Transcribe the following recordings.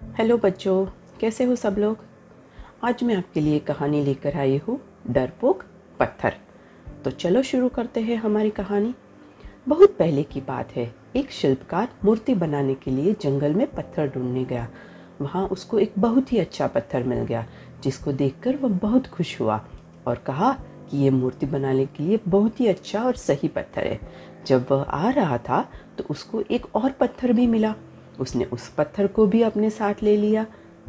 Hello बच्चों, कैसे हो सब लोग? आज मैं आपके लिए कहानी लेकर आई हूँ, डरपोक पत्थर। तो चलो शुरू करते हैं हमारी कहानी। बहुत पहले की बात है, एक शिल्पकार मूर्ति बनाने के लिए जंगल में पत्थर ढूँढने गया। वहाँ उसको एक बहुत ही अच्छा पत्थर मिल गया, जिसको देखकर वह बहुत खुश हुआ और कहा कि ये मूर्ति बनाने के लिए बहुत ही अच्छा और सही पत्थर है। जब वह आ रहा था तो उसको एक और पत्थर भी मिला। उसने उस पत्थर को भी अपने साथ ले लिया।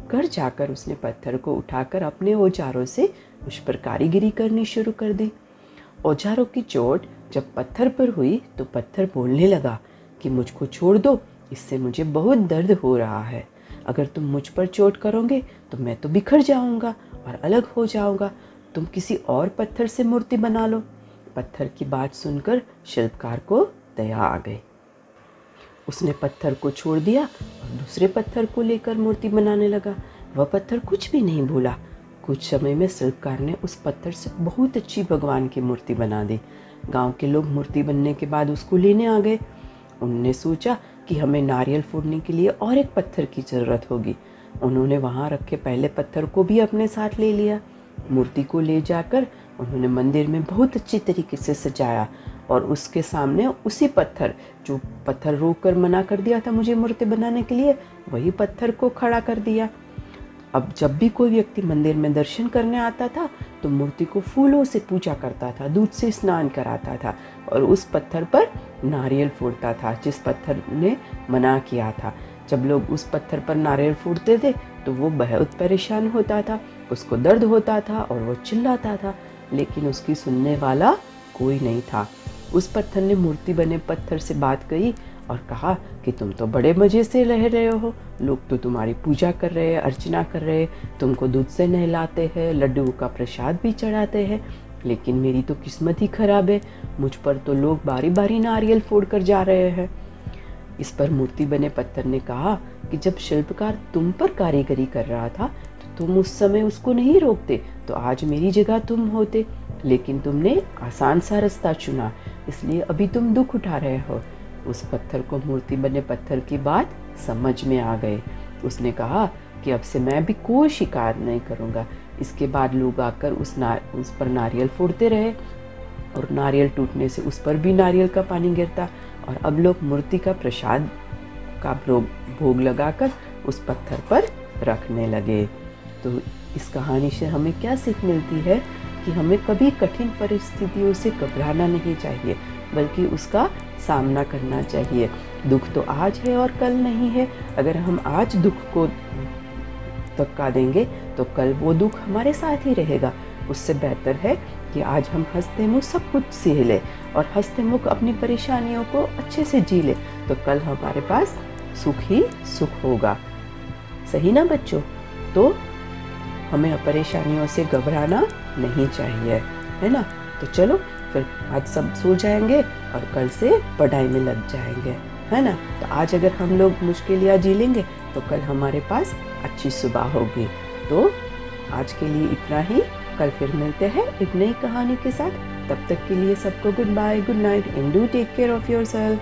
घर जाकर उसने पत्थर को उठाकर अपने औजारों से उस पर कारीगिरी करनी शुरू कर दी। औजारों की चोट जब पत्थर पर हुई तो पत्थर बोलने लगा कि मुझको छोड़ दो, इससे मुझे बहुत दर्द हो रहा है। अगर तुम मुझ पर चोट करोगे तो मैं तो बिखर जाऊँगा और अलग हो जाऊँगा। तुम किसी और पत्थर से मूर्ति बना लो। पत्थर की बात सुनकर शिल्पकार को दया आ गई। उसने पत्थर को छोड़ दिया और दूसरे पत्थर को लेकर मूर्ति बनाने लगा। वह पत्थर कुछ भी नहीं भूला। कुछ समय में शिल्पकार ने उस पत्थर से बहुत अच्छी भगवान की मूर्ति बना दी। गाँव के लोग मूर्ति बनने के बाद उसको लेने आ गए। उनने सोचा कि हमें नारियल फोड़ने के लिए और एक पत्थर की ज़रूरत होगी। उन्होंने वहाँ रखे पहले पत्थर को भी अपने साथ ले लिया। मूर्ति को ले जाकर उन्होंने मंदिर में बहुत अच्छी तरीके से सजाया और उसके सामने उसी पत्थर, जो पत्थर रोक कर मना कर दिया था मुझे मूर्ति बनाने के लिए, वही पत्थर को खड़ा कर दिया। अब जब भी कोई व्यक्ति मंदिर में दर्शन करने आता था तो मूर्ति को फूलों से पूजा करता था, दूध से स्नान कराता था और उस पत्थर पर नारियल फोड़ता था, जिस पत्थर ने मना किया था। जब लोग उस पत्थर पर नारियल फोड़ते थे तो वो बहुत परेशान होता था, उसको दर्द होता था और वो चिल्लाता था। लेकिन उसकी सुनने वाला कोई नहीं था। उस पत्थर ने मूर्ति बने पत्थर से बात कही और कहा कि तुम तो बड़े मज़े से रह रहे हो। लोग तो तुम्हारी पूजा कर रहे हैं, अर्चना कर रहे हैं, तुमको दूध से नहलाते हैं, लड्डू का प्रसाद भी चढ़ाते हैं। लेकिन मेरी तो किस्मत ही खराब है, मुझ पर तो लोग बारी बारी नारियल फोड़ कर जा रहे हैं। इस पर मूर्ति बने पत्थर ने कहा कि जब शिल्पकार तुम पर कारीगरी कर रहा था तुम उस समय उसको नहीं रोकते तो आज मेरी जगह तुम होते। लेकिन तुमने आसान सा रास्ता चुना, इसलिए अभी तुम दुख उठा रहे हो। उस पत्थर को मूर्ति बने पत्थर की बात समझ में आ गए उसने कहा कि अब से मैं भी कोई शिकार नहीं करूँगा। इसके बाद लोग आकर उस ना, उस पर नारियल फोड़ते रहे और नारियल टूटने से उस पर भी नारियल का पानी गिरता और अब लोग मूर्ति का प्रसाद का भोग लगाकर उस पत्थर पर रखने लगे। तो इस कहानी से हमें क्या सीख मिलती है कि हमें कभी कठिन परिस्थितियों से घबराना नहीं चाहिए, बल्कि उसका सामना करना चाहिए। दुख तो आज है और कल नहीं है। अगर हम आज दुख को धक्का देंगे तो कल वो दुख हमारे साथ ही रहेगा। उससे बेहतर है कि आज हम हँसते मुख सब कुछ सीख ले और हँसते मुख अपनी परेशानियों को अच्छे से जी ले तो कल हमारे पास सुख ही सुख होगा। सही ना बच्चों? तो हमें परेशानियों से घबराना नहीं चाहिए, है ना? तो चलो, फिर आज सब सो जाएँगे और कल से पढ़ाई में लग जाएँगे, है ना? तो आज अगर हम लोग मुश्किलियाँ जी लेंगे तो कल हमारे पास अच्छी सुबह होगी। तो आज के लिए इतना ही। कल फिर मिलते हैं एक नई कहानी के साथ। तब तक के लिए सबको good bye good night and do take care of yourself